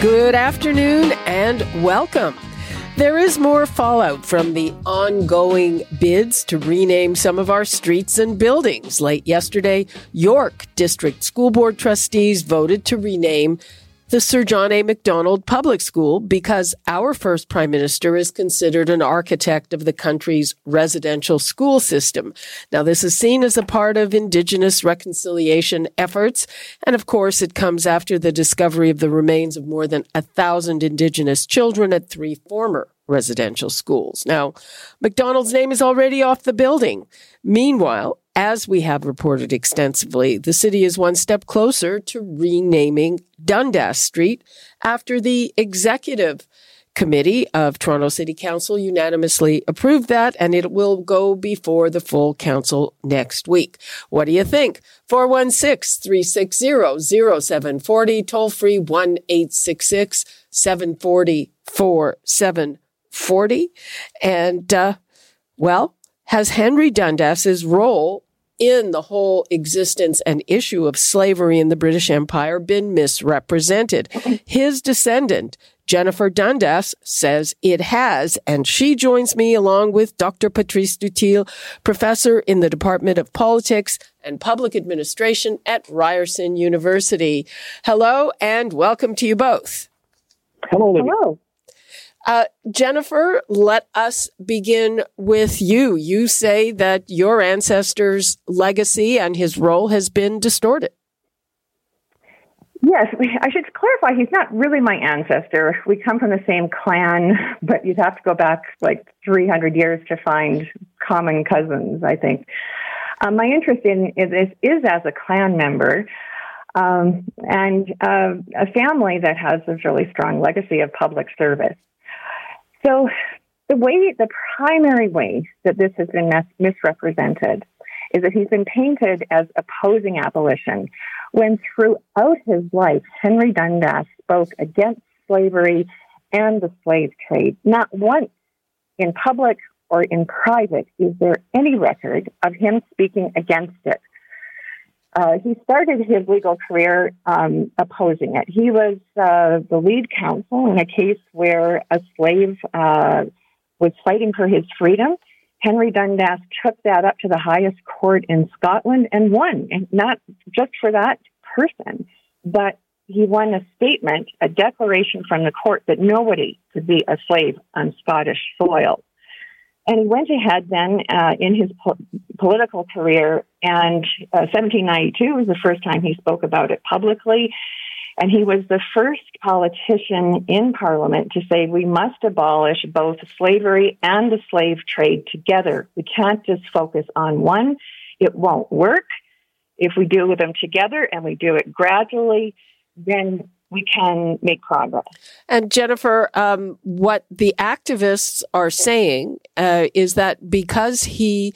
Good afternoon and welcome. There is more fallout from the ongoing bids to rename some of our streets and buildings. Late yesterday, York District School Board trustees voted to rename the Sir John A. Macdonald Public School because our first prime minister is considered an architect of the country's residential school system. Now, this is seen as a part of Indigenous reconciliation efforts. And of course, it comes after the discovery of the remains of more than a thousand Indigenous children at three former residential schools. Now, Macdonald's name is already off the building. Meanwhile, as we have reported extensively, the city is one step closer to renaming Dundas Street after the executive committee of Toronto City Council unanimously approved that and it will go before the full council next week. What do you think? 416-360-0740, toll free 1-866-740-4740. And, uh, well, has Henry Dundas's role in the whole existence and issue of slavery in the British Empire been misrepresented. His descendant, Jennifer Dundas, says it has, and she joins me along with Dr. Patrice Dutil, professor in the Department of Politics and Public Administration at Ryerson University. Hello and welcome to you both. Hello. Libby. Hello. Uh, Jennifer, let us begin with you. You say that your ancestor's legacy and his role has been distorted. Yes, I should clarify. He's not really my ancestor. We come from the same clan, but you'd have to go back like 300 years to find common cousins, I think. Um, my interest in is, is as a clan member um, and uh, a family that has a really strong legacy of public service. So the way, the primary way that this has been mis- misrepresented is that he's been painted as opposing abolition, when throughout his life, Henry Dundas spoke against slavery and the slave trade. Not once in public or in private is there any record of him speaking against it. Uh, he started his legal career um, opposing it. He was uh, the lead counsel in a case where a slave uh, was fighting for his freedom. Henry Dundas took that up to the highest court in Scotland and won, and not just for that person, but he won a statement, a declaration from the court that nobody could be a slave on Scottish soil. And he went ahead then uh, in his po- political career, and uh, 1792 was the first time he spoke about it publicly. And he was the first politician in Parliament to say we must abolish both slavery and the slave trade together. We can't just focus on one. It won't work. If we deal with them together and we do it gradually, then we can make progress. And Jennifer, um, what the activists are saying uh, is that because he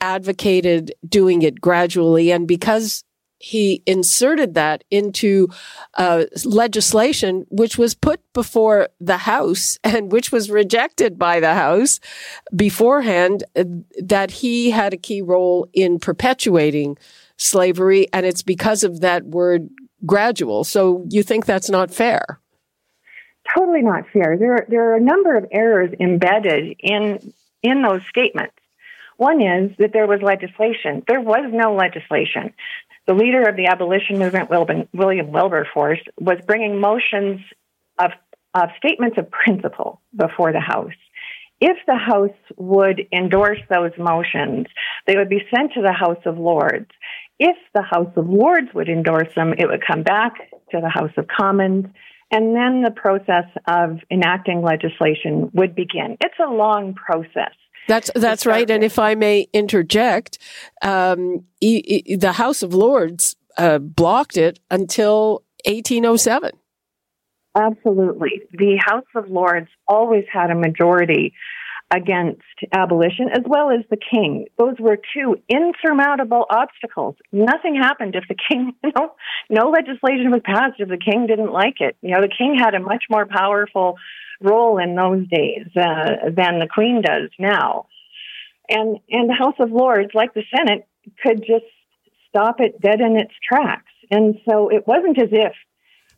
advocated doing it gradually and because he inserted that into uh, legislation which was put before the House and which was rejected by the House beforehand, that he had a key role in perpetuating slavery. And it's because of that word gradual. So you think that's not fair? Totally not fair. There, there are a number of errors embedded in in those statements. One is that there was legislation. There was no legislation. The leader of the abolition movement, William Wilberforce, was bringing motions of, of statements of principle before the House. If the House would endorse those motions, they would be sent to the House of Lords. If the House of Lords would endorse them, it would come back to the House of Commons, and then the process of enacting legislation would begin. It's a long process. That's that's right. And if I may interject, um, e- e- the House of Lords uh, blocked it until 1807. Absolutely. The House of Lords always had a majority against abolition, as well as the king. Those were two insurmountable obstacles. Nothing happened if the king, you know, no legislation was passed if the king didn't like it. You know, the king had a much more powerful role in those days uh, than the queen does now. And, and the House of Lords, like the Senate, could just stop it dead in its tracks. And so it wasn't as if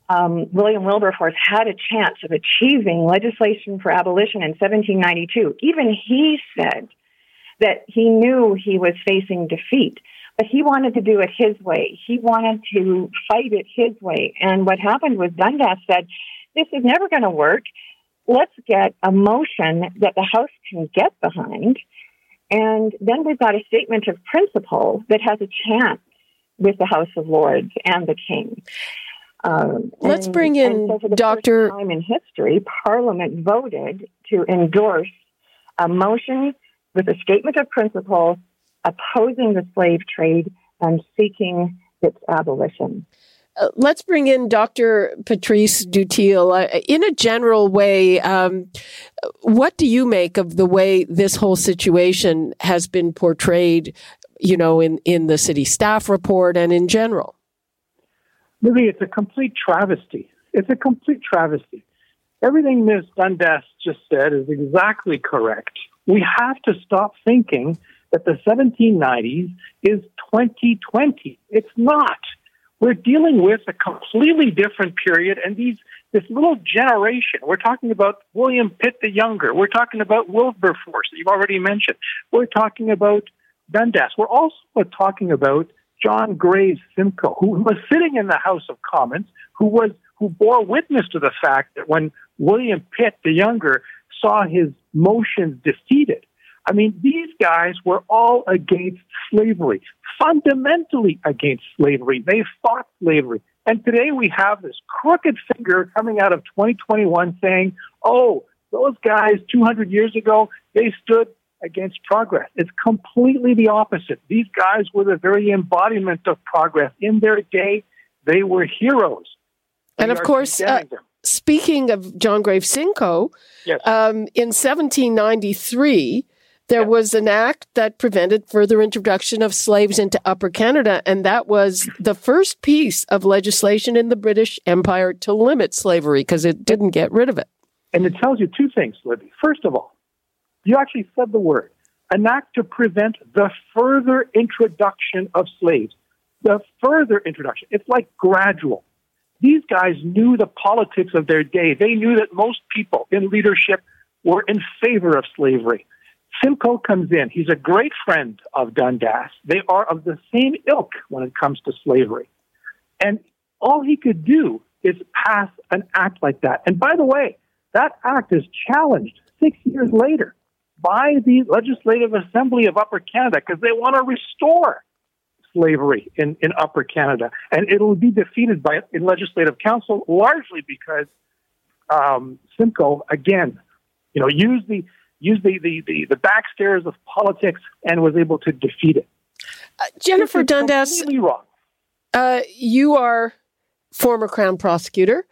um, William Wilberforce had a chance of achieving legislation for abolition in 1792. Even he said that he knew he was facing defeat, but he wanted to do it his way. He wanted to fight it his way. And what happened was Dundas said, this is never going to work. Let's get a motion that the House can get behind. And then we've got a statement of principle that has a chance with the House of Lords and the King. Um, Let's and, bring in so Dr. time in history, Parliament voted to endorse a motion with a statement of principle opposing the slave trade and seeking its abolition. Uh, let's bring in Dr. Patrice Dutil. Uh, in a general way, um, what do you make of the way this whole situation has been portrayed, you know, in, in the city staff report and in general? It's a complete travesty. It's a complete travesty. Everything Ms. Dundas just said is exactly correct. We have to stop thinking that the 1790s is 2020. It's not. We're dealing with a completely different period, and these this little generation. We're talking about William Pitt the Younger. We're talking about Wilberforce that you've already mentioned. We're talking about Dundas. We're also talking about John Graves Simcoe, who was sitting in the House of Commons, who was who bore witness to the fact that when William Pitt the Younger saw his motions defeated, I mean, these guys were all against slavery, fundamentally against slavery. They fought slavery. And today we have this crooked finger coming out of 2021 saying, oh, those guys 200 years ago, they stood against progress. It's completely the opposite. These guys were the very embodiment of progress. In their day, they were heroes. And of course, uh, speaking of John Graves Simcoe, yes. um, in 1793, there yes. was an act that prevented further introduction of slaves into Upper Canada, and that was the first piece of legislation in the British Empire to limit slavery because it didn't get rid of it. And it tells you two things, Libby. First of all, you actually said the word an act to prevent the further introduction of slaves. The further introduction. It's like gradual. These guys knew the politics of their day. They knew that most people in leadership were in favor of slavery. Simcoe comes in. He's a great friend of Dundas. They are of the same ilk when it comes to slavery. And all he could do is pass an act like that. And by the way, that act is challenged six years later by the Legislative Assembly of Upper Canada because they want to restore slavery in, in Upper Canada. And it'll be defeated by in Legislative Council largely because um, Simcoe, again, you know, used the used the, the, the, the backstairs of politics and was able to defeat it. Uh, Jennifer Dundas, uh, you are former Crown prosecutor.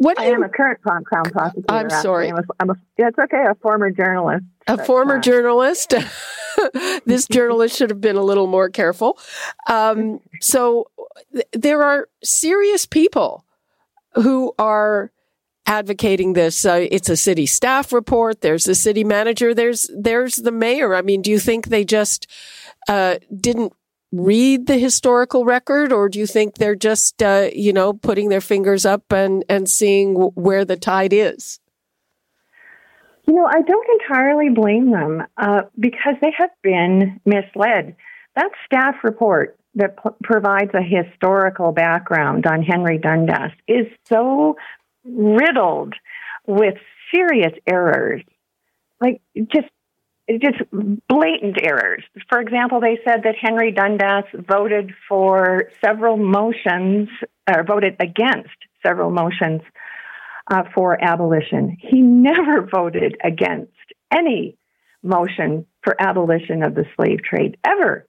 What I am a current Crown prosecutor. I'm sorry. I'm a, I'm a, yeah, it's okay. A former journalist. A former uh, journalist. this journalist should have been a little more careful. Um, so th- there are serious people who are advocating this. Uh, it's a city staff report. There's the city manager. There's there's the mayor. I mean, do you think they just uh, didn't read the historical record, or do you think they're just, uh, you know, putting their fingers up and, and seeing w- where the tide is? You know, I don't entirely blame them uh, because they have been misled. That staff report that p- provides a historical background on Henry Dundas is so riddled with serious errors. Like, just just blatant errors. For example, they said that Henry Dundas voted for several motions, or voted against several motions uh, for abolition. He never voted against any motion for abolition of the slave trade, ever.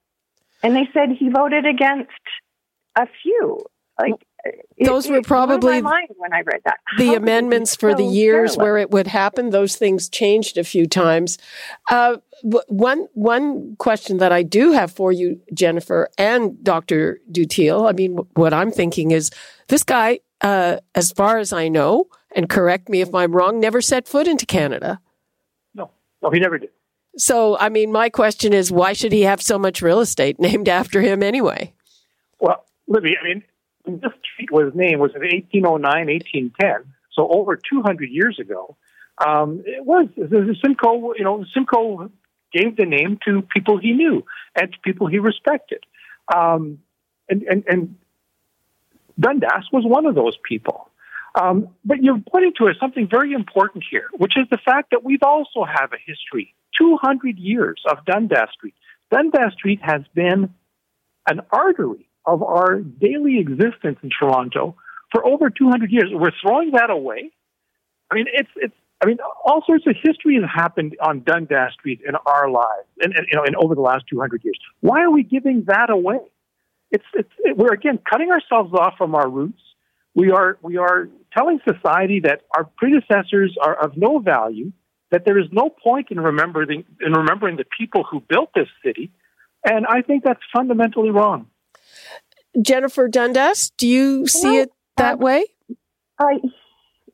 And they said he voted against a few. Like, those it, were it probably my mind when I read that. the How amendments for so the years careless? where it would happen. Those things changed a few times. Uh, one one question that I do have for you, Jennifer and Doctor Dutil. I mean, what I'm thinking is this guy, uh, as far as I know, and correct me if I'm wrong, never set foot into Canada. No, no, he never did. So, I mean, my question is, why should he have so much real estate named after him anyway? Well, Libby, I mean, when this street was named was in 1809, 1810, so over 200 years ago. Um, it was Simcoe. You know, Simcoe gave the name to people he knew and to people he respected, um, and, and and Dundas was one of those people. Um, but you're pointing to something very important here, which is the fact that we've also have a history, 200 years of Dundas Street. Dundas Street has been an artery of our daily existence in Toronto for over 200 years. We're throwing that away. I mean, it's it's. I mean, all sorts of history has happened on Dundas Street in our lives, and, and you know, and over the last 200 years. Why are we giving that away? It's it's it, we're again cutting ourselves off from our roots. We are we are telling society that our predecessors are of no value, that there is no point in remembering in remembering the people who built this city, and I think that's fundamentally wrong. Jennifer Dundas, do you see it that um, way? I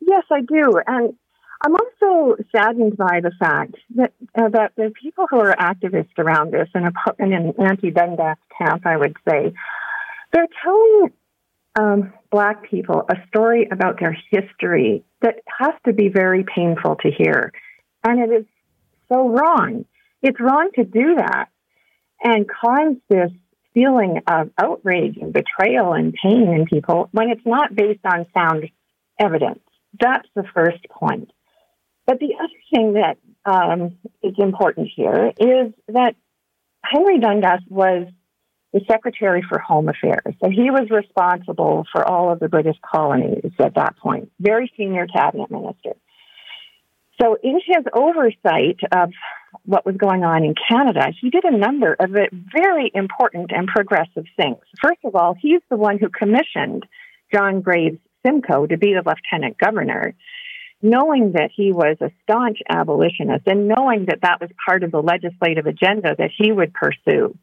yes, I do, and I'm also saddened by the fact that uh, that the people who are activists around this and in an anti-Dundas camp, I would say, they're telling um, Black people a story about their history that has to be very painful to hear, and it is so wrong. It's wrong to do that and cause this feeling of outrage and betrayal and pain in people when it's not based on sound evidence. That's the first point. But the other thing that um, is important here is that Henry Dundas was the Secretary for Home Affairs. So he was responsible for all of the British colonies at that point, very senior cabinet minister. So, in his oversight of what was going on in Canada, he did a number of very important and progressive things. First of all, he's the one who commissioned John Graves Simcoe to be the lieutenant governor, knowing that he was a staunch abolitionist and knowing that that was part of the legislative agenda that he would pursue.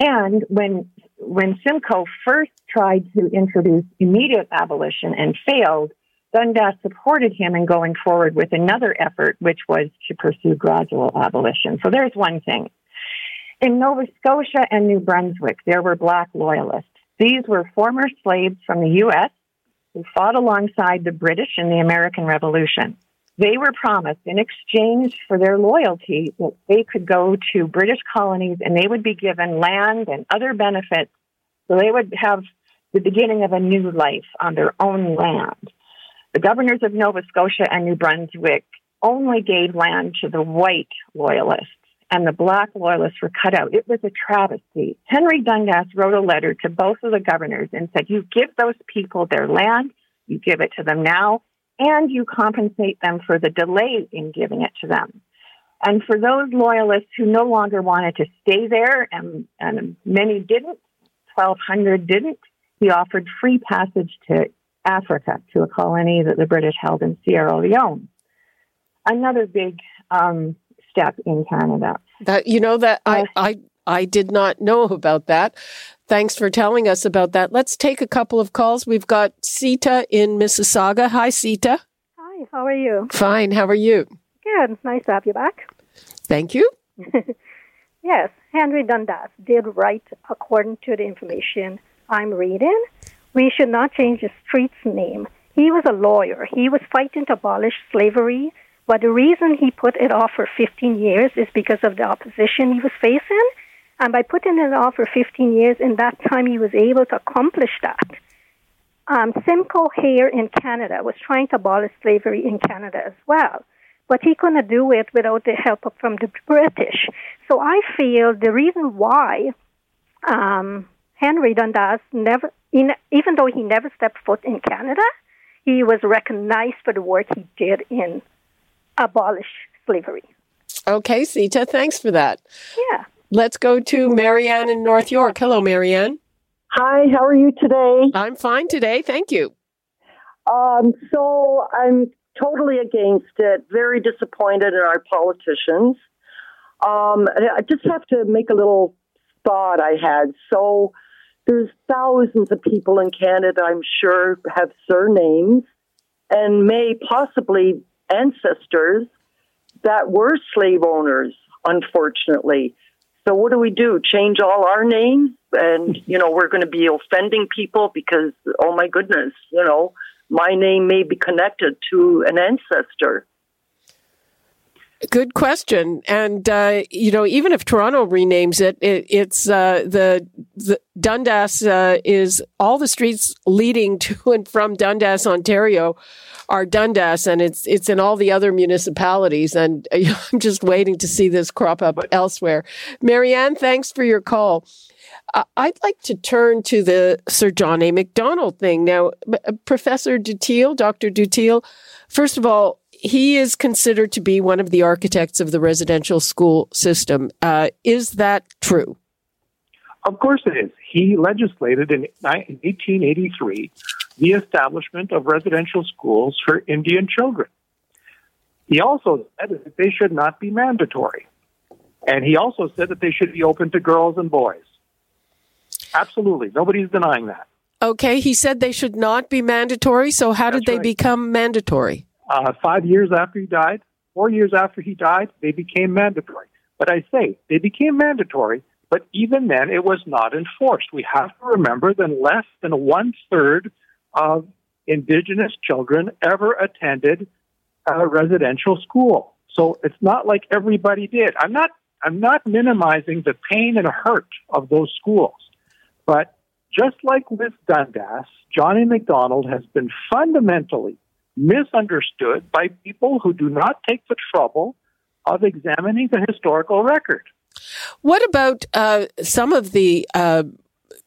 And when when Simcoe first tried to introduce immediate abolition and failed, Dundas supported him in going forward with another effort, which was to pursue gradual abolition. So there's one thing. In Nova Scotia and New Brunswick, there were black loyalists. These were former slaves from the U.S. who fought alongside the British in the American Revolution. They were promised in exchange for their loyalty that they could go to British colonies and they would be given land and other benefits. So they would have the beginning of a new life on their own land. The governors of Nova Scotia and New Brunswick only gave land to the white loyalists, and the black loyalists were cut out. It was a travesty. Henry Dundas wrote a letter to both of the governors and said, You give those people their land, you give it to them now, and you compensate them for the delay in giving it to them. And for those loyalists who no longer wanted to stay there, and, and many didn't, 1,200 didn't, he offered free passage to Africa, to a colony that the British held in Sierra Leone. Another big um, step in Canada. That you know that I, I I did not know about that. Thanks for telling us about that. Let's take a couple of calls. We've got Sita in Mississauga. Hi, Sita. Hi, how are you? Fine. How are you? Good. Nice to have you back. Thank you. yes, Henry Dundas did write according to the information I'm reading. We should not change the street's name. He was a lawyer. He was fighting to abolish slavery, but the reason he put it off for 15 years is because of the opposition he was facing. And by putting it off for 15 years, in that time he was able to accomplish that. Um, Simcoe here in Canada was trying to abolish slavery in Canada as well, but he couldn't do it without the help from the British. So I feel the reason why um, Henry Dundas never, in, even though he never stepped foot in Canada, he was recognized for the work he did in abolish slavery. Okay, Sita, thanks for that. Yeah. Let's go to Marianne in North York. Hello, Marianne. Hi, how are you today? I'm fine today. Thank you. Um, so I'm totally against it, very disappointed in our politicians. Um, I just have to make a little thought I had. So there's thousands of people in Canada, I'm sure, have surnames and may possibly ancestors that were slave owners, unfortunately. So what do we do? Change all our names? And, you know, we're going to be offending people because, oh my goodness, you know, my name may be connected to an ancestor. Good question. And, uh, you know, even if Toronto renames it, it it's uh, the, the Dundas uh, is all the streets leading to and from Dundas, Ontario are Dundas, and it's it's in all the other municipalities. And I'm just waiting to see this crop up elsewhere. Marianne, thanks for your call. I'd like to turn to the Sir John A. Macdonald thing now. Uh, Professor Dutil, Dr. Dutil, first of all, he is considered to be one of the architects of the residential school system. Uh, is that true? Of course it is. He legislated in 1883 the establishment of residential schools for Indian children. He also said that they should not be mandatory. And he also said that they should be open to girls and boys. Absolutely. Nobody's denying that. Okay. He said they should not be mandatory. So how That's did they right. become mandatory? Uh, five years after he died, four years after he died, they became mandatory. But I say they became mandatory, but even then it was not enforced. We have to remember that less than one third of Indigenous children ever attended a residential school. So it's not like everybody did. I'm not I'm not minimizing the pain and hurt of those schools. But just like with Dundas, John A. Macdonald has been fundamentally misunderstood by people who do not take the trouble of examining the historical record. What about uh, some of the uh,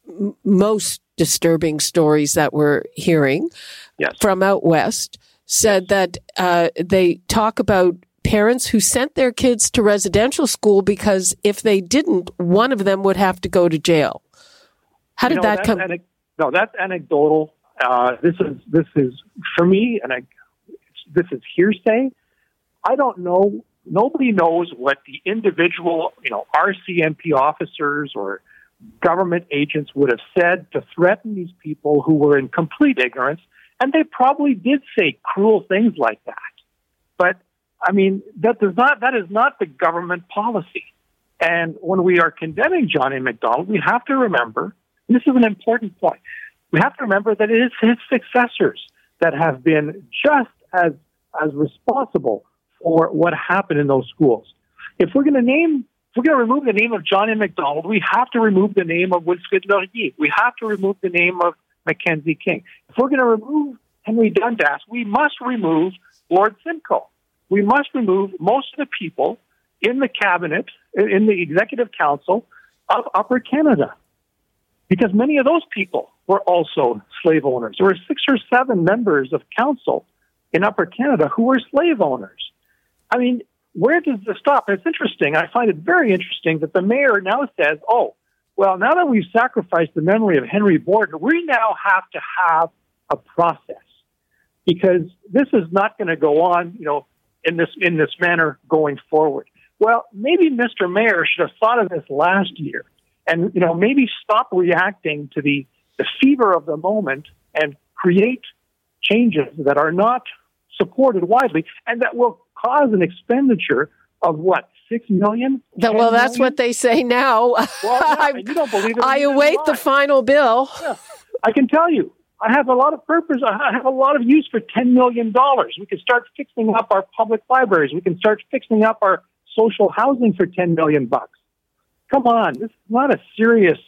m- most disturbing stories that we're hearing yes. from out west? Said that uh, they talk about parents who sent their kids to residential school because if they didn't, one of them would have to go to jail. How did you know, that come? Anec- no, that's anecdotal. Uh, this is this is for me, and I, this is hearsay. I don't know. Nobody knows what the individual, you know, RCMP officers or government agents would have said to threaten these people who were in complete ignorance, and they probably did say cruel things like that. But I mean, that does not that is not the government policy. And when we are condemning John A. Macdonald, we have to remember this is an important point. We have to remember that it is his successors that have been just as as responsible for what happened in those schools. If we're going to name, if we're going to remove the name of John A. Macdonald, we have to remove the name of Wilfrid Laurier. We have to remove the name of Mackenzie King. If we're going to remove Henry Dundas, we must remove Lord Simcoe. We must remove most of the people in the cabinet, in the executive council of Upper Canada because many of those people were also slave owners. There were six or seven members of council in Upper Canada who were slave owners. I mean, where does this stop? It's interesting. I find it very interesting that the mayor now says, oh, well, now that we've sacrificed the memory of Henry Borden, we now have to have a process because this is not going to go on, you know, in this in this manner going forward. Well, maybe Mr. Mayor should have thought of this last year and you know maybe stop reacting to the the fever of the moment and create changes that are not supported widely and that will cause an expenditure of what six million? well, that's million? what they say now. Well, yeah, I, you don't believe it. I await the final bill. Yeah, I can tell you, I have a lot of purpose. I have a lot of use for ten million dollars. We can start fixing up our public libraries. We can start fixing up our social housing for ten million bucks come on, this is not a serious,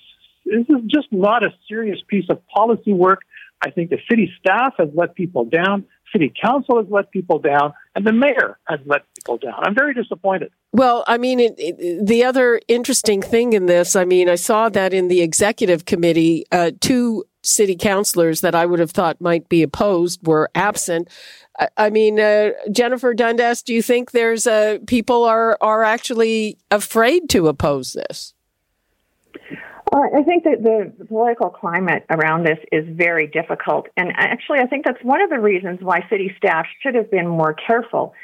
this is just not a serious piece of policy work. I think the city staff has let people down, city council has let people down, and the mayor has let people down. I'm very disappointed. Well, I mean, it, it, the other interesting thing in this, I mean, I saw that in the executive committee, uh, two city councilors that I would have thought might be opposed were absent. I, I mean, uh, Jennifer Dundas, do you think there's uh, people are are actually afraid to oppose this? I think that the political climate around this is very difficult. And actually, I think that's one of the reasons why city staff should have been more careful.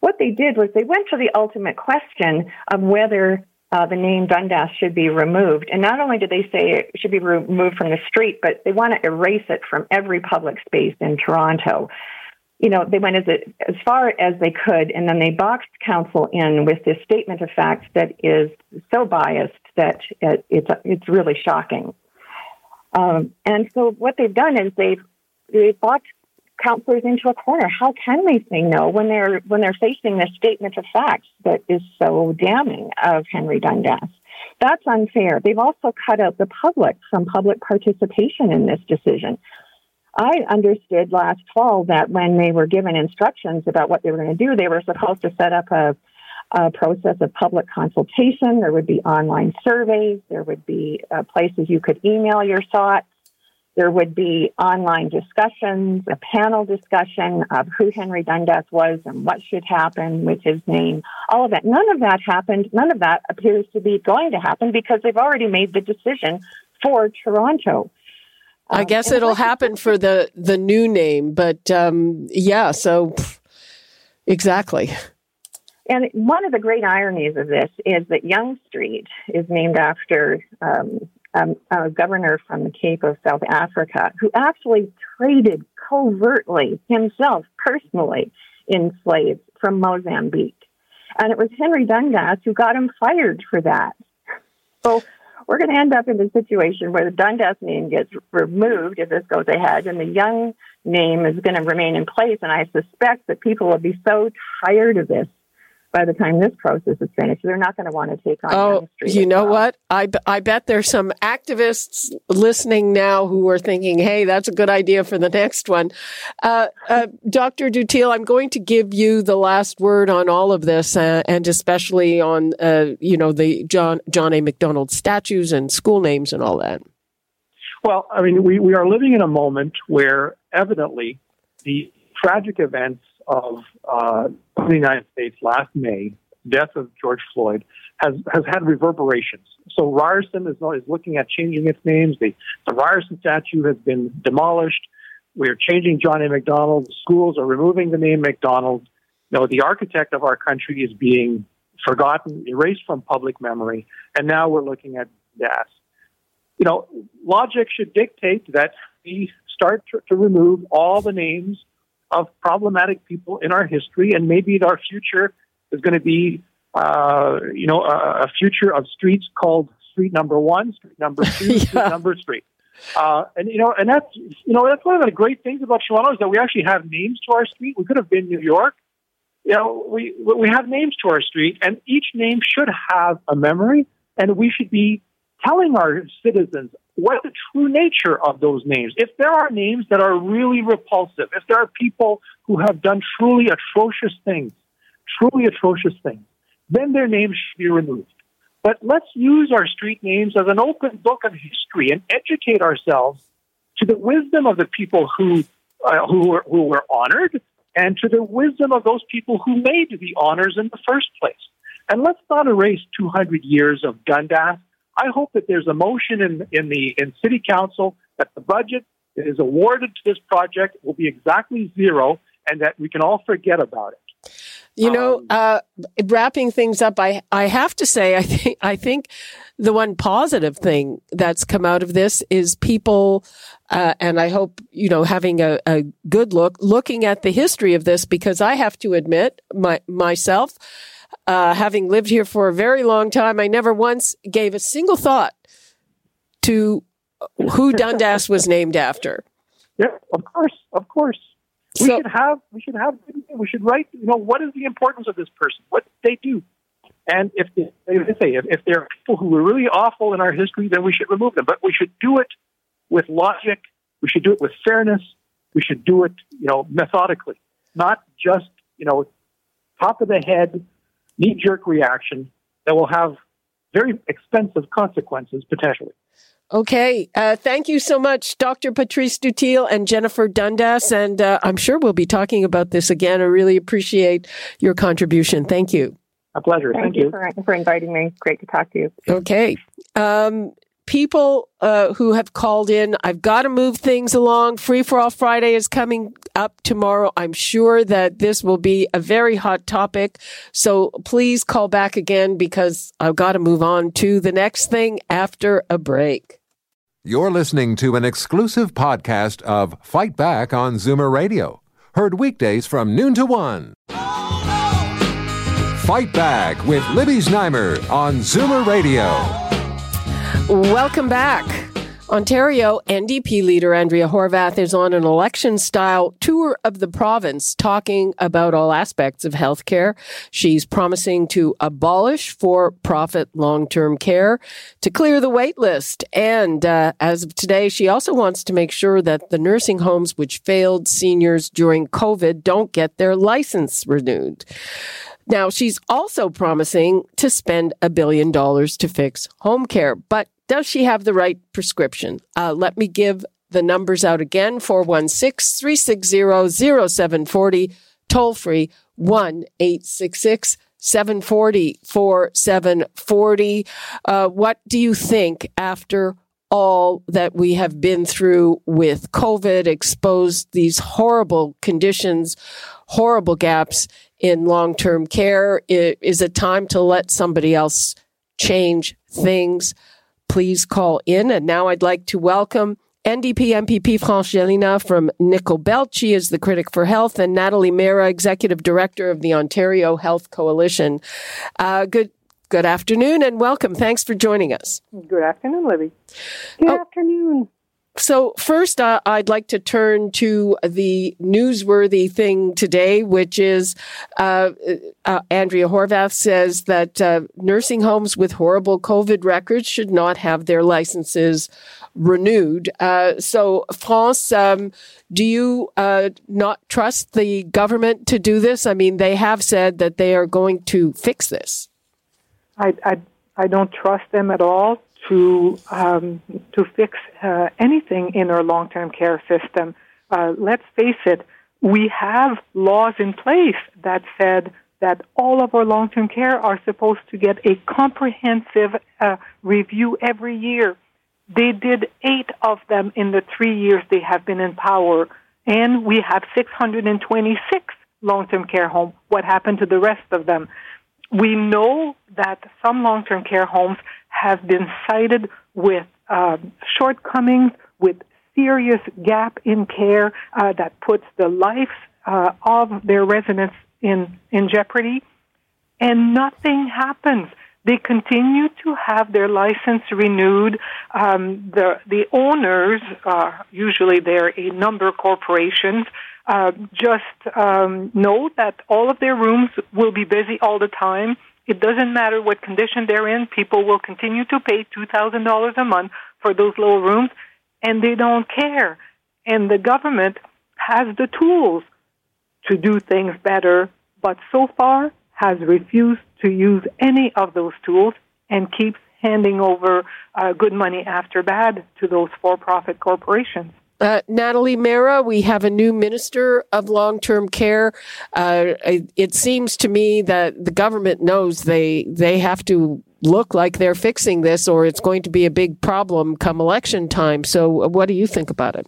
What they did was they went to the ultimate question of whether uh, the name Dundas should be removed. And not only did they say it should be removed from the street, but they want to erase it from every public space in Toronto. You know, they went as, as far as they could, and then they boxed council in with this statement of fact that is so biased that it, it's it's really shocking. Um, and so what they've done is they've they boxed counselors into a corner. How can they say no when they're when they're facing this statement of facts that is so damning of Henry Dundas? That's unfair. They've also cut out the public from public participation in this decision. I understood last fall that when they were given instructions about what they were going to do, they were supposed to set up a, a process of public consultation. There would be online surveys. There would be uh, places you could email your thoughts. There would be online discussions, a panel discussion of who Henry Dundas was and what should happen with his name. All of that. None of that happened. None of that appears to be going to happen because they've already made the decision for Toronto. I um, guess it'll happen for the the new name, but um, yeah. So exactly. And one of the great ironies of this is that Yonge Street is named after um, um, a governor from the Cape of South Africa who actually traded covertly himself personally in slaves from Mozambique. And it was Henry Dundas who got him fired for that. So we're going to end up in a situation where the Dundas name gets removed if this goes ahead, and the Yonge name is going to remain in place. And I suspect that people will be so tired of this by the time this process is finished. They're not going to want to take on. Oh, you know well. what? I, I bet there's some activists listening now who are thinking, "Hey, that's a good idea for the next one." Uh, uh, Dr. Dutil, I'm going to give you the last word on all of this, uh, and especially on uh, you know the John John A. Macdonald statues and school names and all that. Well, I mean, we, we are living in a moment where evidently the tragic events of uh, the United States last May, death of George Floyd, has, has had reverberations. So Ryerson is, is looking at changing its names. The, the Ryerson statue has been demolished. We're changing John A. Macdonald. Schools are removing the name Macdonald. You know, the architect of our country is being forgotten, erased from public memory, and now we're looking at DAS. You know, logic should dictate that we start to, to remove all the names of problematic people in our history, and maybe our future is going to be, uh, you know, a, a, future of streets called Street Number One, Street Number Two, yeah. Street Number Three. Uh, and you know, and that's you know that's one of the great things about Toronto is that we actually have names to our street. We could have been New York. You know, we we have names to our street, and each name should have a memory, and we should be telling our citizens what the true nature of those names. If there are names that are really repulsive, if there are people who have done truly atrocious things, truly atrocious things, then their names should be removed. But let's use our street names as an open book of history and educate ourselves to the wisdom of the people who uh, who, were, who were honored and to the wisdom of those people who made the honors in the first place. And let's not erase 200 years of Dundas I hope that there's a motion in, in the in City Council that the budget that is awarded to this project will be exactly zero, and that we can all forget about it. You know, um, uh, wrapping things up, I, I have to say, I think, I think the one positive thing that's come out of this is people, uh, and I hope, you know, having a, a good look, looking at the history of this, because I have to admit, my, myself, uh, having lived here for a very long time, I never once gave a single thought to who Dundas was named after. Yeah, of course, of course. We so, should have, we should have, we should write. You know, what is the importance of this person? What did they do? And if they, say, if, if there are people who were really awful in our history, then we should remove them. But we should do it with logic. We should do it with fairness. We should do it, you know, methodically, not just, you know, top of the head knee jerk reaction that will have very expensive consequences potentially. Okay. Uh, thank you so much, Dr. Patrice Dutil and Jennifer Dundas. And uh, I'm sure we'll be talking about this again. I really appreciate your contribution. Thank you. A pleasure. Thank, Thank you, you. For, for, inviting me. Great to talk to you. Okay. Um, people uh, who have called in. I've got to move things along. Free for All Friday is coming up tomorrow. I'm sure that this will be a very hot topic. So please call back again because I've got to move on to the next thing after a break. You're listening to an exclusive podcast of Fight Back on Zoomer Radio, heard weekdays from noon to one. Fight Back with Libby Znaimer on Zoomer Radio. Welcome back. Ontario NDP leader Andrea Horwath is on an election style tour of the province talking about all aspects of healthcare. She's promising to abolish for profit long term care, to clear the wait list. And uh, as of today, she also wants to make sure that the nursing homes which failed seniors during COVID don't get their license renewed. Now, she's also promising to spend a billion dollars to fix home care, but does she have the right prescription? Uh, let me give the numbers out again 416 360 0740, toll free 1 866 740 4740. Uh, what do you think after all that we have been through with COVID, exposed these horrible conditions, horrible gaps in long term care? Is it time to let somebody else change things? please call in. And now I'd like to welcome NDP MPP France Gélinas from Nickel Belt. She is the critic for health, and Natalie Mehra, executive director of the Ontario Health Coalition. Uh, good. Good afternoon and welcome. Thanks for joining us. Good afternoon, Libby. Good oh, afternoon. So, first, uh, I'd like to turn to the newsworthy thing today, which is uh, uh, Andrea Horwath says that uh, nursing homes with horrible COVID records should not have their licenses renewed. Uh, so, France, um, do you uh, not trust the government to do this? I mean, they have said that they are going to fix this. I, I, I don't trust them at all to um, to fix uh, anything in our long-term care system. Uh, let's face it, we have laws in place that said that all of our long-term care are supposed to get a comprehensive uh, review every year. They did eight of them in the three years they have been in power, and we have 626 long-term care homes. What happened to the rest of them? We know that some long-term care homes have been cited with uh, shortcomings, with serious gap in care uh, that puts the lives uh, of their residents in, in jeopardy, and nothing happens. They continue to have their license renewed. Um, the the owners, usually they're a number of corporations, uh, just um, know that all of their rooms will be busy all the time it doesn't matter what condition they're in. People will continue to pay $2,000 a month for those little rooms, and they don't care. And the government has the tools to do things better, but so far has refused to use any of those tools and keeps handing over uh, good money after bad to those for profit corporations. Uh, Natalie Mehra, we have a new minister of long term care. Uh, it seems to me that the government knows they they have to look like they're fixing this, or it's going to be a big problem come election time. So, uh, what do you think about it?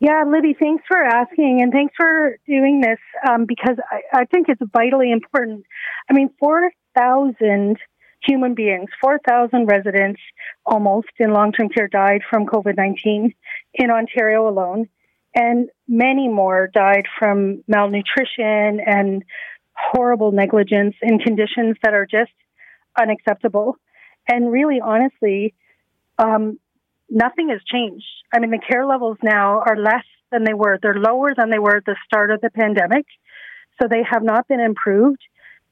Yeah, Libby, thanks for asking and thanks for doing this um, because I, I think it's vitally important. I mean, 4,000 human beings, 4,000 residents almost in long term care died from COVID 19 in Ontario alone, and many more died from malnutrition and horrible negligence in conditions that are just unacceptable. And really, honestly, um, nothing has changed. I mean, the care levels now are less than they were. They're lower than they were at the start of the pandemic. So they have not been improved.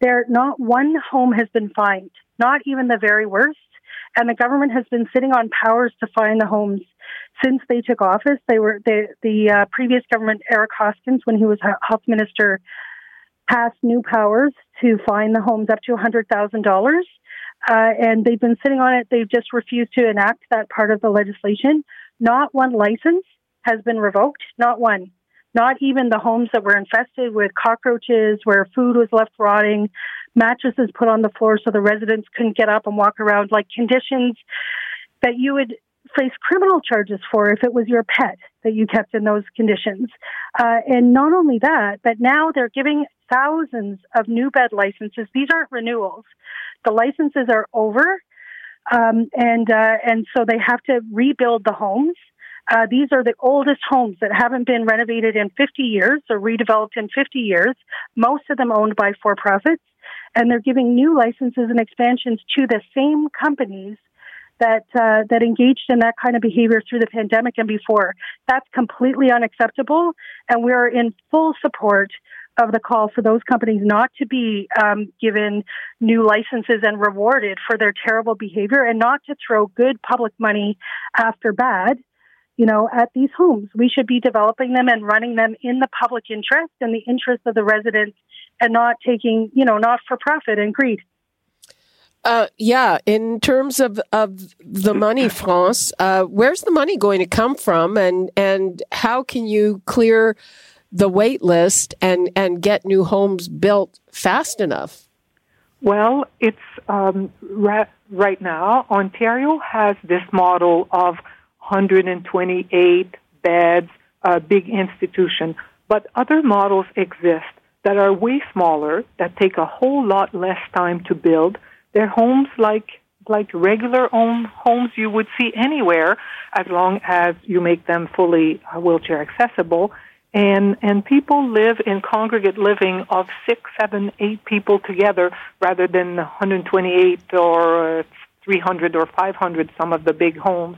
There, not one home has been fined, not even the very worst. And the government has been sitting on powers to find the homes since they took office. They were they, the uh, previous government, Eric Hoskins, when he was health minister, passed new powers to find the homes up to $100,000. Uh, and they've been sitting on it. They've just refused to enact that part of the legislation. Not one license has been revoked. Not one. Not even the homes that were infested with cockroaches, where food was left rotting, mattresses put on the floor so the residents couldn't get up and walk around, like conditions that you would face criminal charges for if it was your pet that you kept in those conditions. Uh, and not only that, but now they're giving thousands of new bed licenses. These aren't renewals. The licenses are over, um, and uh, and so they have to rebuild the homes. Uh, these are the oldest homes that haven't been renovated in 50 years or redeveloped in 50 years. Most of them owned by for-profits, and they're giving new licenses and expansions to the same companies that uh, that engaged in that kind of behavior through the pandemic and before. That's completely unacceptable, and we're in full support of the call for those companies not to be um, given new licenses and rewarded for their terrible behavior, and not to throw good public money after bad. You know, at these homes, we should be developing them and running them in the public interest and the interest of the residents, and not taking, you know, not for profit and greed. Uh, yeah, in terms of, of the money, France, uh, where's the money going to come from, and and how can you clear the wait list and and get new homes built fast enough? Well, it's um, ra- right now Ontario has this model of 128 beds, a big institution, but other models exist that are way smaller, that take a whole lot less time to build they're homes like like regular own homes you would see anywhere, as long as you make them fully uh, wheelchair accessible. And and people live in congregate living of six, seven, eight people together, rather than 128 or uh, 300 or 500. Some of the big homes,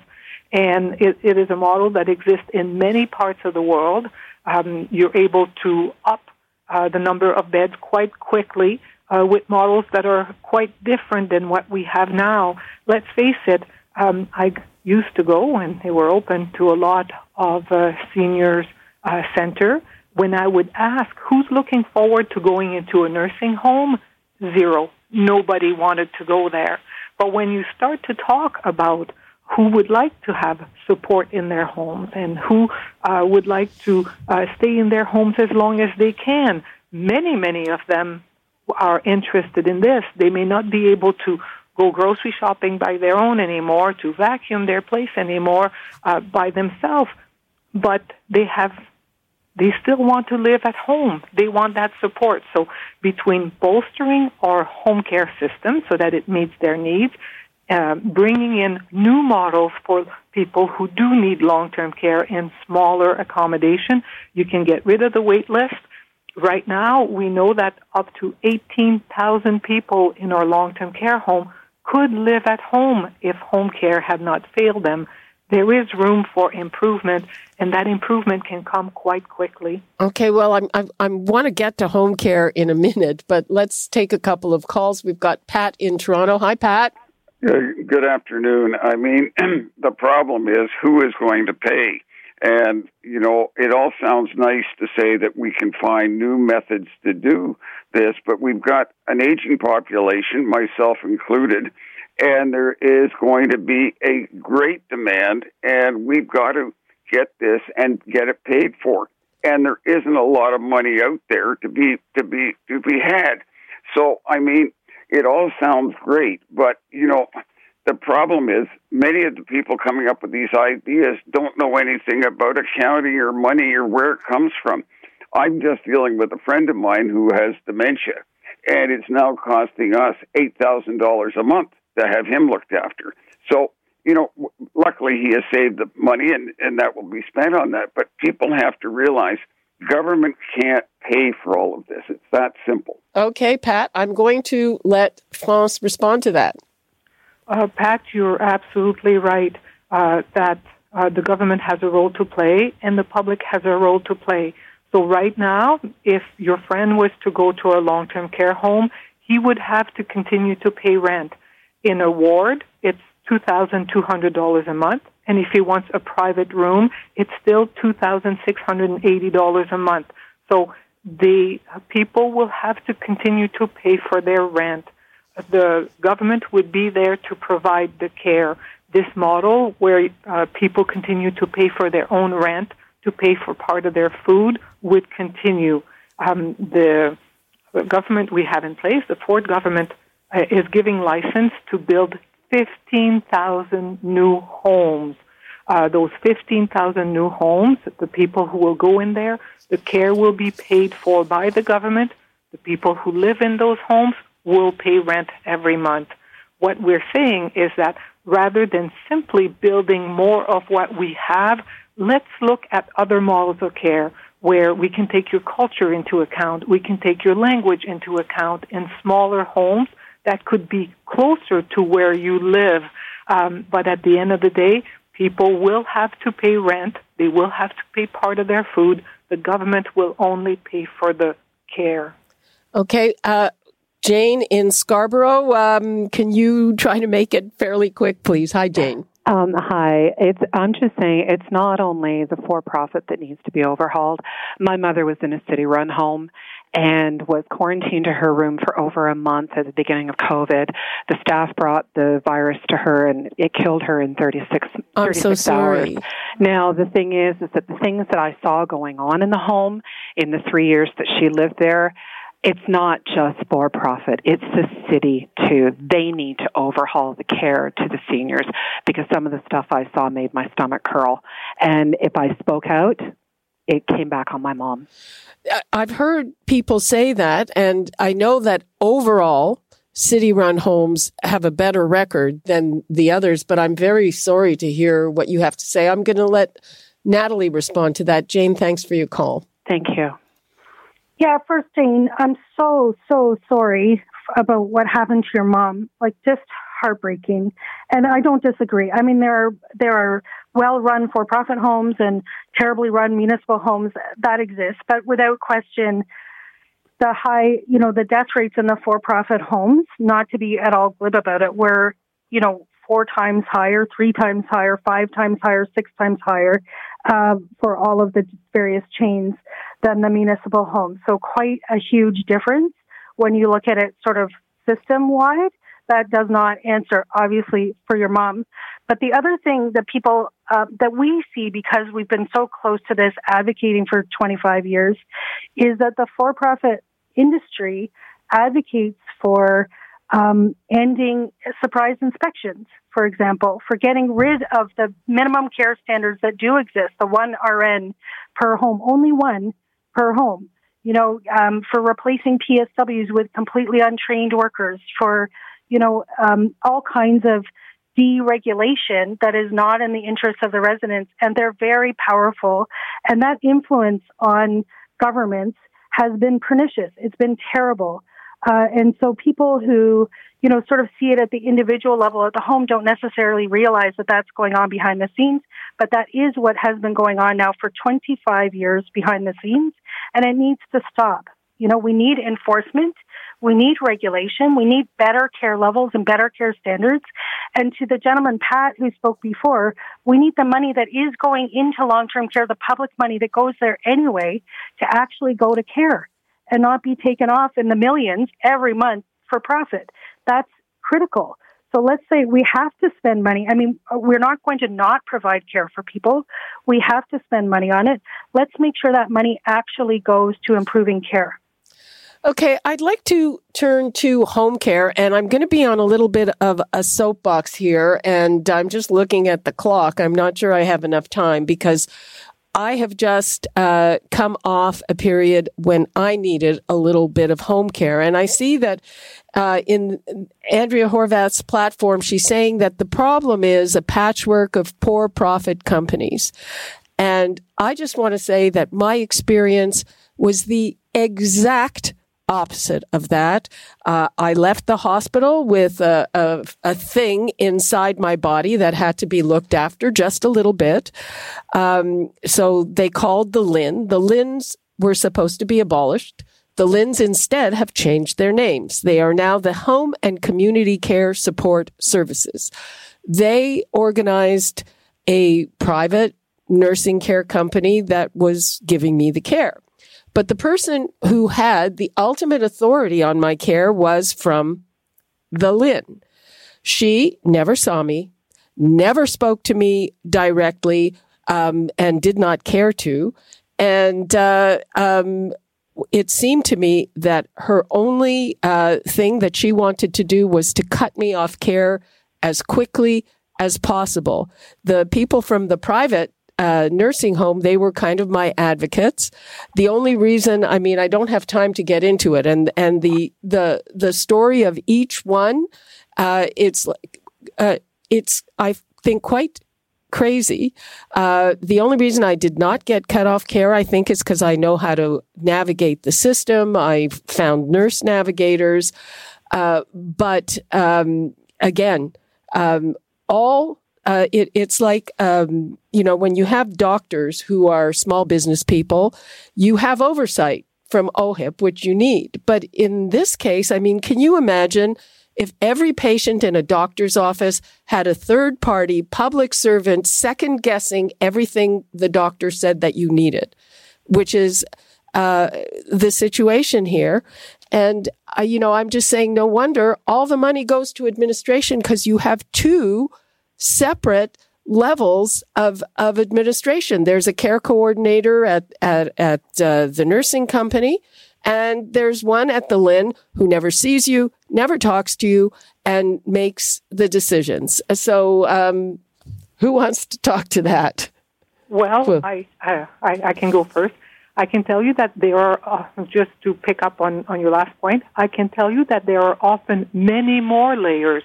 and it, it is a model that exists in many parts of the world. Um, you're able to up uh, the number of beds quite quickly uh, with models that are quite different than what we have now. Let's face it, um, I used to go when they were open to a lot of uh, seniors uh, center. When I would ask who's looking forward to going into a nursing home, zero. Nobody wanted to go there. But when you start to talk about who would like to have support in their homes and who uh, would like to uh, stay in their homes as long as they can, many, many of them are interested in this, they may not be able to go grocery shopping by their own anymore, to vacuum their place anymore uh, by themselves, but they have they still want to live at home. They want that support. So between bolstering our home care system so that it meets their needs, uh, bringing in new models for people who do need long-term care in smaller accommodation, you can get rid of the wait list Right now, we know that up to 18,000 people in our long-term care home could live at home if home care had not failed them. There is room for improvement, and that improvement can come quite quickly. Okay, well, I'm, I'm, i want to get to home care in a minute, but let's take a couple of calls. We've got Pat in Toronto. Hi, Pat. Good afternoon. I mean, the problem is who is going to pay? And, you know, it all sounds nice to say that we can find new methods to do this, but we've got an aging population, myself included, and there is going to be a great demand, and we've got to get this and get it paid for. And there isn't a lot of money out there to be to be to be had. So I mean, it all sounds great, but you know, the problem is many of the people coming up with these ideas don't know anything about accounting or money or where it comes from. I'm just dealing with a friend of mine who has dementia, and it's now costing us $8,000 a month to have him looked after. So, you know, luckily he has saved the money and, and that will be spent on that. But people have to realize government can't pay for all of this. It's that simple. Okay, Pat, I'm going to let France respond to that. Uh, Pat, you're absolutely right uh, that uh, the government has a role to play and the public has a role to play. So right now, if your friend was to go to a long-term care home, he would have to continue to pay rent. In a ward, it's $2,200 a month. And if he wants a private room, it's still $2,680 a month. So the people will have to continue to pay for their rent the government would be there to provide the care. This model, where uh, people continue to pay for their own rent, to pay for part of their food, would continue. Um, the government we have in place, the Ford government, uh, is giving license to build 15,000 new homes. Uh, those 15,000 new homes, the people who will go in there, the care will be paid for by the government. The people who live in those homes will pay rent every month. What we're saying is that rather than simply building more of what we have, let's look at other models of care where we can take your culture into account, we can take your language into account in smaller homes that could be closer to where you live. Um, but at the end of the day, people will have to pay rent, they will have to pay part of their food. The government will only pay for the care. Okay. Uh, Jane in Scarborough, um, can you try to make it fairly quick, please? Hi, Jane. Um, hi. It's, I'm just saying it's not only the for profit that needs to be overhauled. My mother was in a city run home and was quarantined to her room for over a month at the beginning of COVID. The staff brought the virus to her and it killed her in 36, I'm 36 so sorry. hours. Now, the thing is, is that the things that I saw going on in the home in the three years that she lived there, it's not just for profit. It's the city too. They need to overhaul the care to the seniors because some of the stuff I saw made my stomach curl. And if I spoke out, it came back on my mom. I've heard people say that, and I know that overall, city run homes have a better record than the others, but I'm very sorry to hear what you have to say. I'm going to let Natalie respond to that. Jane, thanks for your call. Thank you. Yeah, first thing, I'm so, so sorry about what happened to your mom. Like, just heartbreaking. And I don't disagree. I mean, there are, there are well run for profit homes and terribly run municipal homes that exist, but without question, the high, you know, the death rates in the for profit homes, not to be at all glib about it, were, you know, four times higher, three times higher, five times higher, six times higher uh, for all of the various chains than the municipal homes. So quite a huge difference when you look at it sort of system wide. That does not answer, obviously, for your mom. But the other thing that people, uh, that we see because we've been so close to this advocating for 25 years is that the for profit industry advocates for um, ending surprise inspections, for example, for getting rid of the minimum care standards that do exist, the one RN per home, only one per home. You know, um, for replacing PSWs with completely untrained workers, for you know, um, all kinds of deregulation that is not in the interest of the residents, and they're very powerful, and that influence on governments has been pernicious. It's been terrible. Uh, and so people who, you know, sort of see it at the individual level at the home don't necessarily realize that that's going on behind the scenes, but that is what has been going on now for 25 years behind the scenes, and it needs to stop. You know, we need enforcement. We need regulation. We need better care levels and better care standards. And to the gentleman, Pat, who spoke before, we need the money that is going into long-term care, the public money that goes there anyway, to actually go to care and not be taken off in the millions every month for profit. That's critical. So let's say we have to spend money. I mean, uh, we're not going to not provide care for people. We have to spend money on it. Let's make sure that money actually goes to improving care. Okay, I'd like to turn to home care, and I'm going to be on a little bit of a soapbox here, and I'm just looking at the clock. I'm not sure I have enough time because I have just uh, come off a period when I needed a little bit of home care. And I see that uh, in Andrea Horwath's platform, she's saying that the problem is a patchwork of poor profit companies. And I just want to say that my experience was the exact opposite of that. Uh, I left the hospital with a, a, a, thing inside my body that had to be looked after just a little bit. Um, so they called the LHIN. The LHINs were supposed to be abolished. The LHINs instead have changed their names. They are now the Home and Community Care Support Services. They organized a private nursing care company that was giving me the care. But the person who had the ultimate authority on my care was from the LHIN. She never saw me, never spoke to me directly, um, and did not care to. And uh, um, it seemed to me that her only uh, thing that she wanted to do was to cut me off care as quickly as possible. The people from the private uh, nursing home, they were kind of my advocates. The only reason, I mean, I don't have time to get into it, and and the the the story of each one, uh, it's like uh, it's I think quite crazy. Uh, the only reason I did not get cut off care, I think, is because I know how to navigate the system. I found nurse navigators, uh, but um, again, um, all uh, it, it's like um, you know when you have doctors who are small business people, you have oversight from OHIP, which you need. But in this case, I mean, can you imagine? if every patient in a doctor's office had a third party public servant second guessing everything the doctor said that you needed, which is uh, the situation here. And, uh, you know, I'm just saying, no wonder all the money goes to administration because you have two separate levels of, of administration. There's a care coordinator at, at, at uh, the nursing company and there's one at the LHIN who never sees you, never talks to you, and makes the decisions. So, um, who wants to talk to that? Well, well. I, I, I can go first. I can tell you that there are, uh, just to pick up on, on your last point, I can tell you that there are often many more layers.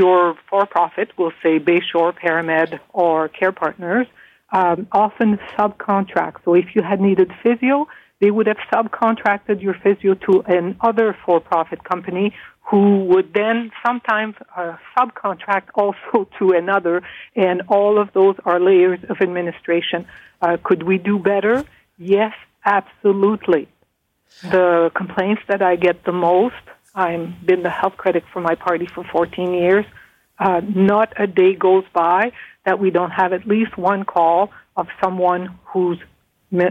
Your for profit we'll say Bayshore, Paramed, or Care Partners, um, often subcontract. So if you had needed physio, they would have subcontracted your physio to another for-profit company who would then sometimes uh, subcontract also to another, and all of those are layers of administration. Uh, could we do better? Yes, absolutely. The complaints that I get the most, I've been the health critic for my party for 14 years. Uh, not a day goes by that we don't have at least one call of someone who's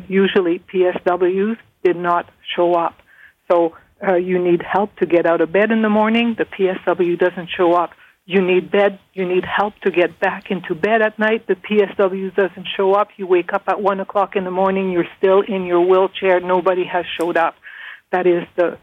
usually PSWs did not show up. So uh, you need help to get out of bed in the morning. The PSW doesn't show up. You need bed. You need help to get back into bed at night. The PSW doesn't show up. You wake up at one o'clock in the morning. You're still in your wheelchair. Nobody has showed up. That is the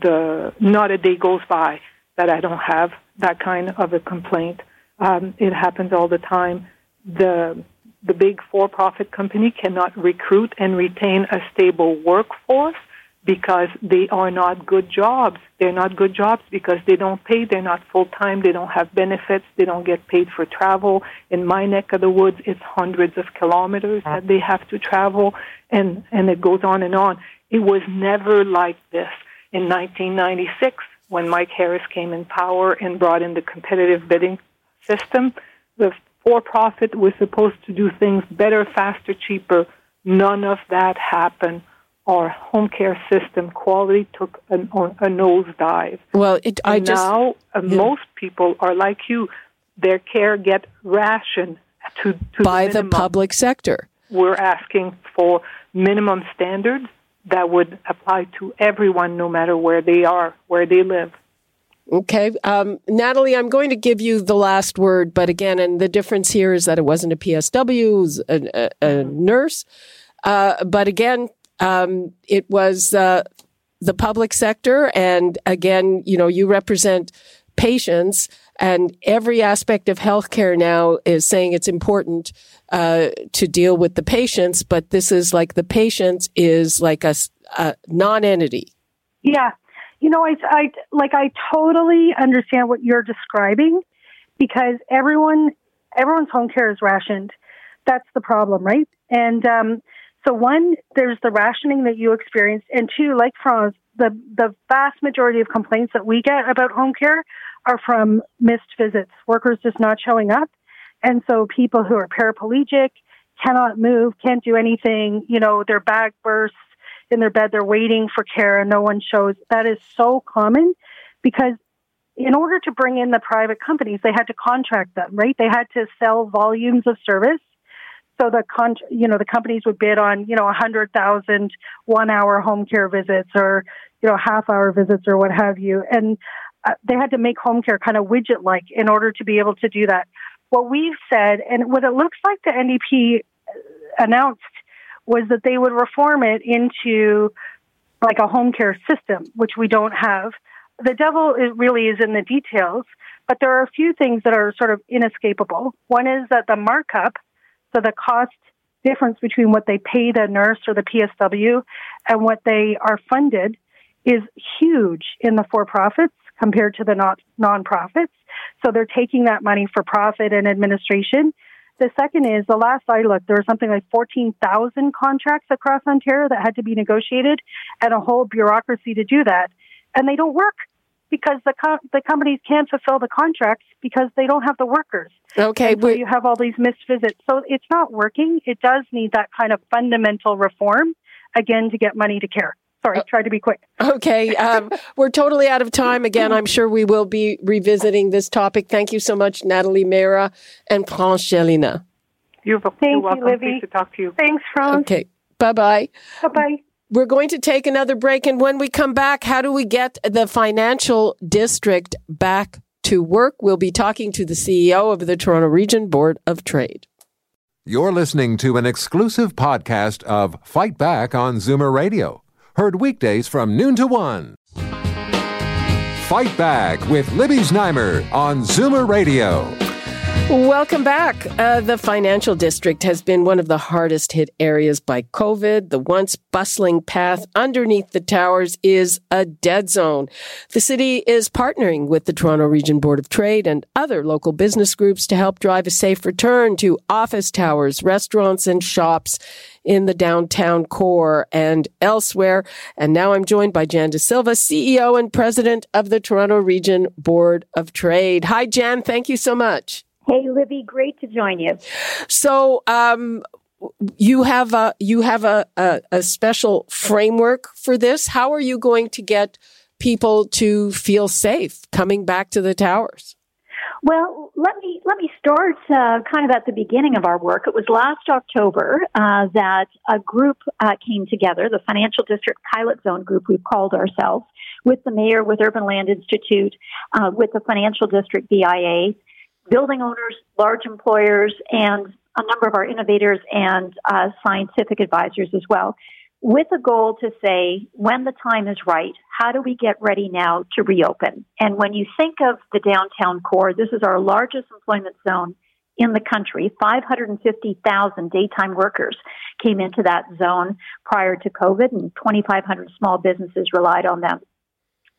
the not a day goes by that I don't have that kind of a complaint. Um, it happens all the time. The the big for profit company cannot recruit and retain a stable workforce because they are not good jobs. They're not good jobs because they don't pay, they're not full time, they don't have benefits, they don't get paid for travel. In my neck of the woods, it's hundreds of kilometers that they have to travel, and, and it goes on and on. It was never like this. In 1996, when Mike Harris came in power and brought in the competitive bidding system, the for profit was supposed to do things better, faster, cheaper. None of that happened. Our home care system quality took an, a nosedive. Well, it, I and just now uh, yeah. most people are like you; their care get rationed to, to by the, the public sector. We're asking for minimum standards that would apply to everyone, no matter where they are, where they live. Okay. Um, Natalie, I'm going to give you the last word, but again, and the difference here is that it wasn't a PSW, it was a, a, a mm-hmm. nurse. Uh, but again, um, it was uh, the public sector. And again, you know, you represent patients, and every aspect of healthcare now is saying it's important uh, to deal with the patients, but this is like the patient is like a, a non entity. Yeah, you know, I, I like I totally understand what you're describing because everyone everyone's home care is rationed. That's the problem, right? And um, so one, there's the rationing that you experienced, and two, like France, the the vast majority of complaints that we get about home care are from missed visits, workers just not showing up, and so people who are paraplegic cannot move, can't do anything. You know, their back bursts in their bed, they're waiting for care and no one shows. That is so common because in order to bring in the private companies, they had to contract them, right? They had to sell volumes of service. So the con- you know, the companies would bid on, you know, a hundred thousand one hour home care visits or, you know, half hour visits or what have you. And uh, they had to make home care kind of widget like in order to be able to do that. What we've said and what it looks like the NDP uh, announced was that they would reform it into like a home care system, which we don't have. the devil is, really is in the details, but there are a few things that are sort of inescapable. One is that the markup, so the cost difference between what they pay the nurse or the PSW and what they are funded is huge in the for profits compared to the not nonprofits. So they're taking that money for profit and administration. The second is the last I looked, there was something like 14,000 contracts across Ontario that had to be negotiated and a whole bureaucracy to do that. And they don't work because the co- the companies can't fulfill the contracts because they don't have the workers. Okay, so you have all these missed visits. So it's not working. It does need that kind of fundamental reform again to get money to care. Sorry, uh, try to be quick. Okay, um, we're totally out of time. Again, I'm sure we will be revisiting this topic. Thank you so much, Natalie Mehra and France Gélinas. You're, Thank you're welcome. You, Libby. Pleased to talk to you. Thanks, Fran. Okay, bye bye. Bye bye. We're going to take another break. And when we come back, how do we get the financial district back to work? We'll be talking to the CEO of the Toronto Region Board of Trade. You're listening to an exclusive podcast of Fight Back on Zoomer Radio, heard weekdays from noon to one. Fight Back with Libby Znaimer on Zoomer Radio. Welcome back. Uh, the financial district has been one of the hardest hit areas by COVID. The once bustling path underneath the towers is a dead zone. The city is partnering with the Toronto Region Board of Trade and other local business groups to help drive a safe return to office towers, restaurants, and shops in the downtown core and elsewhere. And now I'm joined by Jan De Silva, CEO and president of the Toronto Region Board of Trade. Hi, Jan. Thank you so much. Hey, Libby, great to join you. So, um, you have a you have a, a, a special framework for this. How are you going to get people to feel safe coming back to the towers? Well, let me let me start uh, kind of at the beginning of our work. It was last October uh, that a group uh, came together, the Financial District Pilot Zone Group, we've called ourselves, with the mayor, with Urban Land Institute, uh, with the Financial District BIA, building owners, large employers, and a number of our innovators and uh, scientific advisors as well, with a goal to say, when the time is right, how do we get ready now to reopen? And when you think of the downtown core, this is our largest employment zone in the country. 550,000 daytime workers came into that zone prior to COVID, and 2,500 small businesses relied on them.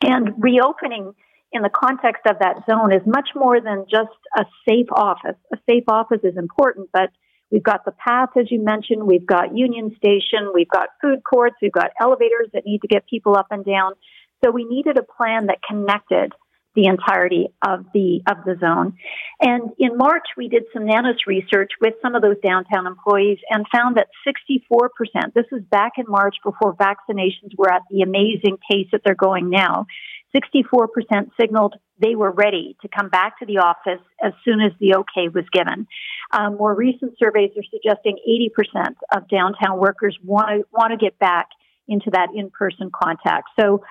And reopening in the context of that zone is much more than just a safe office. A safe office is important, but we've got the path, as you mentioned, we've got Union Station, we've got food courts, we've got elevators that need to get people up and down. So we needed a plan that connected the entirety of the of the zone. And in March, we did some NANOS research with some of those downtown employees and found that 64%. This was back in March before vaccinations were at the amazing pace that they're going now. 64% signaled they were ready to come back to the office as soon as the okay was given. Um, more recent surveys are suggesting 80% of downtown workers want to want to get back into that in-person contact. So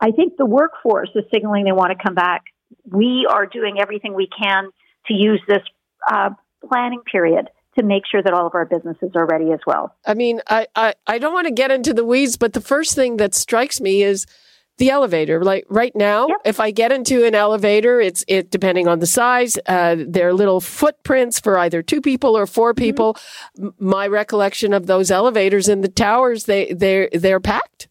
I think the workforce is signaling they want to come back. We are doing everything we can to use this uh, planning period to make sure that all of our businesses are ready as well. I mean, I, I, I don't want to get into the weeds, but the first thing that strikes me is the elevator. Like right now, yep. if I get into an elevator, it's it depending on the size. Uh, there are little footprints for either two people or four mm-hmm. people. Mm-hmm. My recollection of those elevators in the towers, they they they're packed.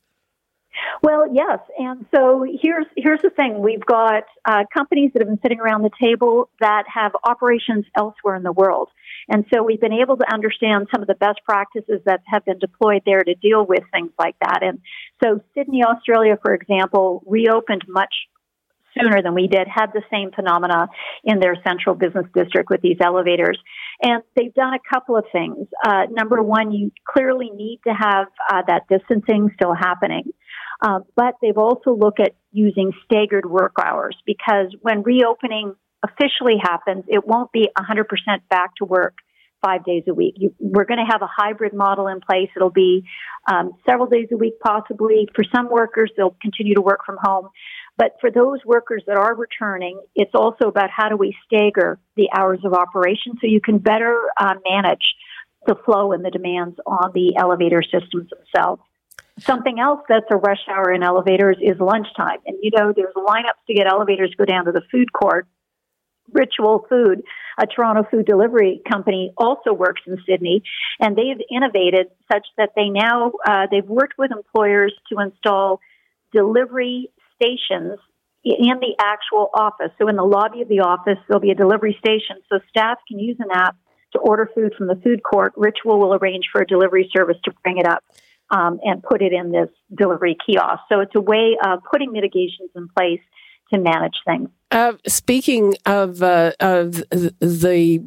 Well, yes, and so here's here's the thing: we've got uh, companies that have been sitting around the table that have operations elsewhere in the world, and so we've been able to understand some of the best practices that have been deployed there to deal with things like that. And so Sydney, Australia, for example, reopened much sooner than we did, had the same phenomena in their central business district with these elevators. And they've done a couple of things. Uh, number one, you clearly need to have uh, that distancing still happening. Uh, but they've also looked at using staggered work hours because when reopening officially happens, it won't be 100% back to work five days a week. You, we're going to have a hybrid model in place. It'll be um, several days a week, possibly. For some workers, they'll continue to work from home. But for those workers that are returning, it's also about how do we stagger the hours of operation so you can better uh, manage the flow and the demands on the elevator systems themselves. Something else that's a rush hour in elevators is lunchtime. And you know, there's lineups to get elevators to go down to the food court. Ritual Food, a Toronto food delivery company, also works in Sydney, and they've innovated such that they now uh, they've worked with employers to install delivery stations in the actual office. So in the lobby of the office, there'll be a delivery station, so staff can use an app to order food from the food court. Ritual will arrange for a delivery service to bring it up um, and put it in this delivery kiosk. So it's a way of putting mitigations in place to manage things. Uh, speaking of uh, of the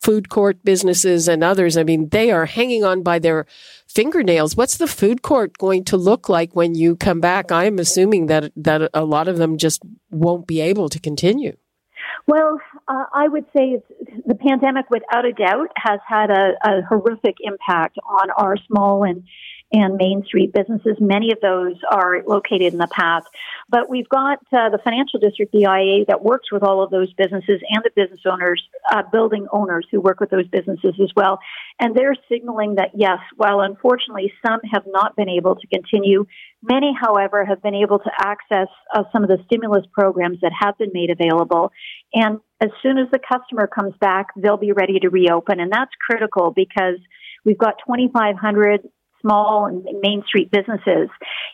food court businesses and others, I mean, they are hanging on by their fingernails. What's the food court going to look like when you come back? I'm assuming that that a lot of them just won't be able to continue. Well, uh, I would say the pandemic, without a doubt, has had a, a horrific impact on our small and and Main Street businesses. Many of those are located in the path. But we've got uh, the financial district, the IA, that works with all of those businesses and the business owners, uh, building owners who work with those businesses as well. And they're signaling that, yes, while unfortunately some have not been able to continue, many, however, have been able to access uh, some of the stimulus programs that have been made available. And as soon as the customer comes back, they'll be ready to reopen. And that's critical because we've got 2,500 small and Main Street businesses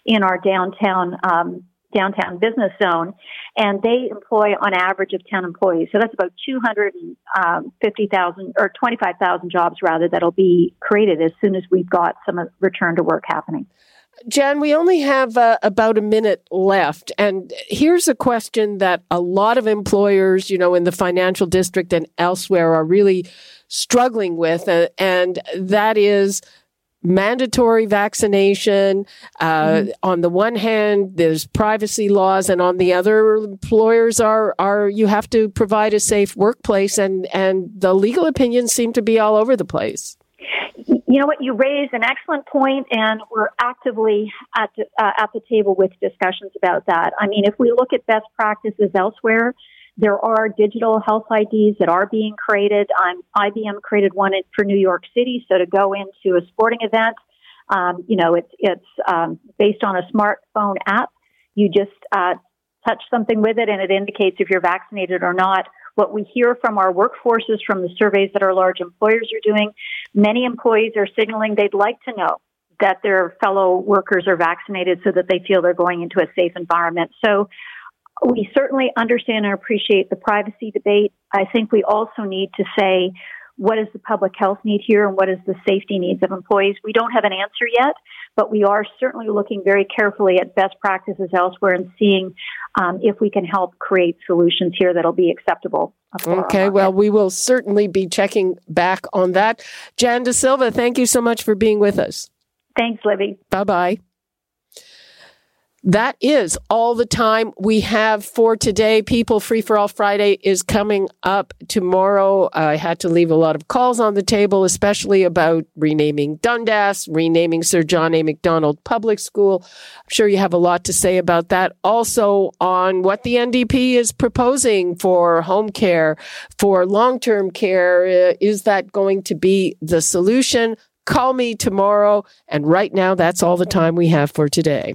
in our downtown um, downtown business zone, and they employ on average of 10 employees. So that's about 250,000 um, or 25,000 jobs rather that'll be created as soon as we've got some return to work happening. Jan, we only have uh, about a minute left. And here's a question that a lot of employers, you know, in the financial district and elsewhere are really struggling with. Uh, and that is mandatory vaccination. Uh, mm-hmm. On the one hand, there's privacy laws, and on the other, employers are are you have to provide a safe workplace, and and the legal opinions seem to be all over the place. You know what? You raise an excellent point, and we're actively at the, uh, at the table with discussions about that. I mean, if we look at best practices elsewhere, there are digital health IDs that are being created. Um, IBM created one for New York City. So to go into a sporting event, um, you know, it's it's um, based on a smartphone app. You just uh, touch something with it, and it indicates if you're vaccinated or not. What we hear from our workforces, from the surveys that our large employers are doing, many employees are signaling they'd like to know that their fellow workers are vaccinated so that they feel they're going into a safe environment. So we certainly understand and appreciate the privacy debate. I think we also need to say, what is the public health need here and what is the safety needs of employees? We don't have an answer yet, but we are certainly looking very carefully at best practices elsewhere and seeing um, if we can help create solutions here that'll be acceptable. Okay, well, we will certainly be checking back on that. Jan De Silva, thank you so much for being with us. Thanks, Libby. Bye bye. That is all the time we have for today. People Free for All Friday is coming up tomorrow. I had to leave a lot of calls on the table, especially about renaming Dundas, renaming Sir John A. Macdonald Public School. I'm sure you have a lot to say about that. Also on what the NDP is proposing for home care, for long-term care. Uh, is that going to be the solution? Call me tomorrow. And right now, that's all the time we have for today.